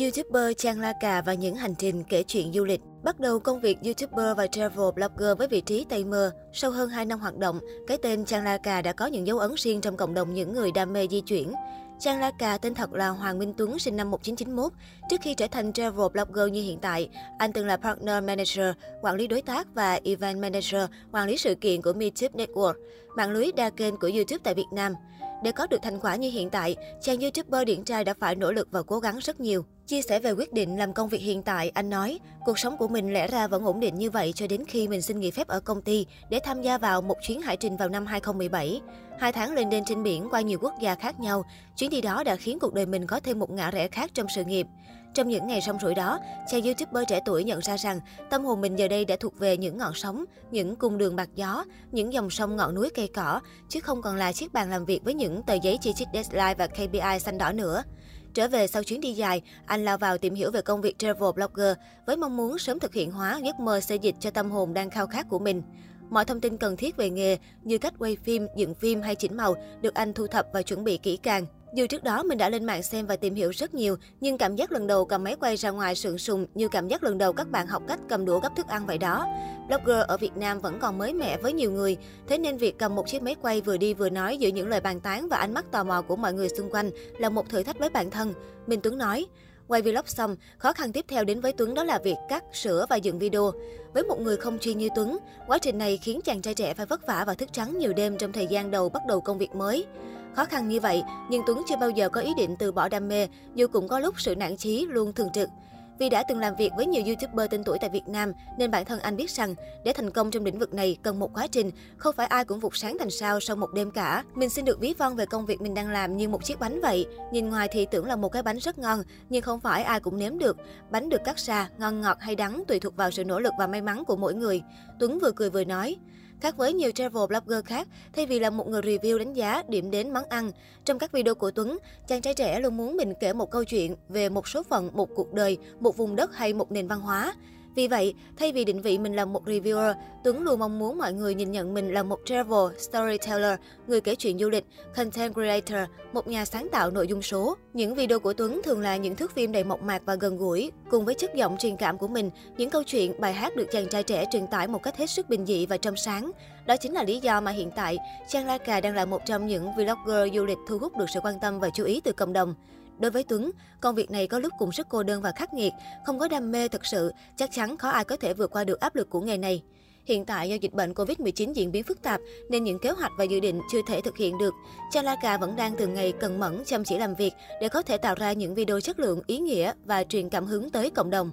YouTuber Trang La Cà và những hành trình kể chuyện du lịch. Bắt đầu công việc YouTuber và travel blogger với vị trí Tây Mơ. Sau hơn 2 năm hoạt động, cái tên Trang La Cà đã có những dấu ấn riêng trong cộng đồng những người đam mê di chuyển. Trang La Cà tên thật là Hoàng Minh Tuấn, sinh năm 1991. Trước khi trở thành travel blogger như hiện tại, anh từng là partner manager, quản lý đối tác và event manager, quản lý sự kiện của Meetup Network, mạng lưới đa kênh của YouTube tại Việt Nam. Để có được thành quả như hiện tại, chàng YouTuber điển trai đã phải nỗ lực và cố gắng rất nhiều. Chia sẻ về quyết định làm công việc hiện tại, anh nói, cuộc sống của mình lẽ ra vẫn ổn định như vậy cho đến khi mình xin nghỉ phép ở công ty để tham gia vào một chuyến hải trình vào năm 2017. Hai tháng lên đên trên biển qua nhiều quốc gia khác nhau, chuyến đi đó đã khiến cuộc đời mình có thêm một ngã rẽ khác trong sự nghiệp. Trong những ngày rong ruổi đó, chàng YouTuber trẻ tuổi nhận ra rằng tâm hồn mình giờ đây đã thuộc về những ngọn sóng, những cung đường bạc gió, những dòng sông ngọn núi cây cỏ, chứ không còn là chiếc bàn làm việc với những tờ giấy chi chít deadline và KPI xanh đỏ nữa. Trở về sau chuyến đi dài, anh lao vào tìm hiểu về công việc travel blogger với mong muốn sớm thực hiện hóa giấc mơ xây dịch cho tâm hồn đang khao khát của mình. Mọi thông tin cần thiết về nghề như cách quay phim, dựng phim hay chỉnh màu được anh thu thập và chuẩn bị kỹ càng. Dù trước đó mình đã lên mạng xem và tìm hiểu rất nhiều, nhưng cảm giác lần đầu cầm máy quay ra ngoài sượng sùng như cảm giác lần đầu các bạn học cách cầm đũa gấp thức ăn vậy đó. Blogger ở Việt Nam vẫn còn mới mẻ với nhiều người, thế nên việc cầm một chiếc máy quay vừa đi vừa nói giữa những lời bàn tán và ánh mắt tò mò của mọi người xung quanh là một thử thách với bản thân. Minh Tuấn nói, Quay vlog xong, khó khăn tiếp theo đến với Tuấn đó là việc cắt, sửa và dựng video. Với một người không chuyên như Tuấn, quá trình này khiến chàng trai trẻ phải vất vả và thức trắng nhiều đêm trong thời gian đầu bắt đầu công việc mới. Khó khăn như vậy, nhưng Tuấn chưa bao giờ có ý định từ bỏ đam mê, dù cũng có lúc sự nản chí luôn thường trực. Vì đã từng làm việc với nhiều YouTuber tên tuổi tại Việt Nam, nên bản thân anh biết rằng để thành công trong lĩnh vực này cần một quá trình, không phải ai cũng vụt sáng thành sao sau một đêm cả. Mình xin được ví von về công việc mình đang làm như một chiếc bánh vậy. Nhìn ngoài thì tưởng là một cái bánh rất ngon, nhưng không phải ai cũng nếm được. Bánh được cắt ra, ngon ngọt hay đắng tùy thuộc vào sự nỗ lực và may mắn của mỗi người. Tuấn vừa cười vừa nói. Khác với nhiều travel blogger khác, thay vì là một người review đánh giá, điểm đến món ăn, trong các video của Tuấn, chàng trai trẻ luôn muốn mình kể một câu chuyện về một số phận, một cuộc đời, một vùng đất hay một nền văn hóa. Vì vậy, thay vì định vị mình là một reviewer, Tuấn luôn mong muốn mọi người nhìn nhận mình là một travel storyteller, người kể chuyện du lịch, content creator, một nhà sáng tạo nội dung số. Những video của Tuấn thường là những thước phim đầy mộc mạc và gần gũi, cùng với chất giọng truyền cảm của mình, những câu chuyện, bài hát được chàng trai trẻ truyền tải một cách hết sức bình dị và trong sáng. Đó chính là lý do mà hiện tại, Trang La Cà đang là một trong những vlogger du lịch thu hút được sự quan tâm và chú ý từ cộng đồng. Đối với Tuấn, công việc này có lúc cũng rất cô đơn và khắc nghiệt, không có đam mê thật sự, chắc chắn khó ai có thể vượt qua được áp lực của nghề này. Hiện tại do dịch bệnh Covid-19 diễn biến phức tạp nên những kế hoạch và dự định chưa thể thực hiện được. Chalaka vẫn đang từng ngày cần mẫn chăm chỉ làm việc để có thể tạo ra những video chất lượng ý nghĩa và truyền cảm hứng tới cộng đồng.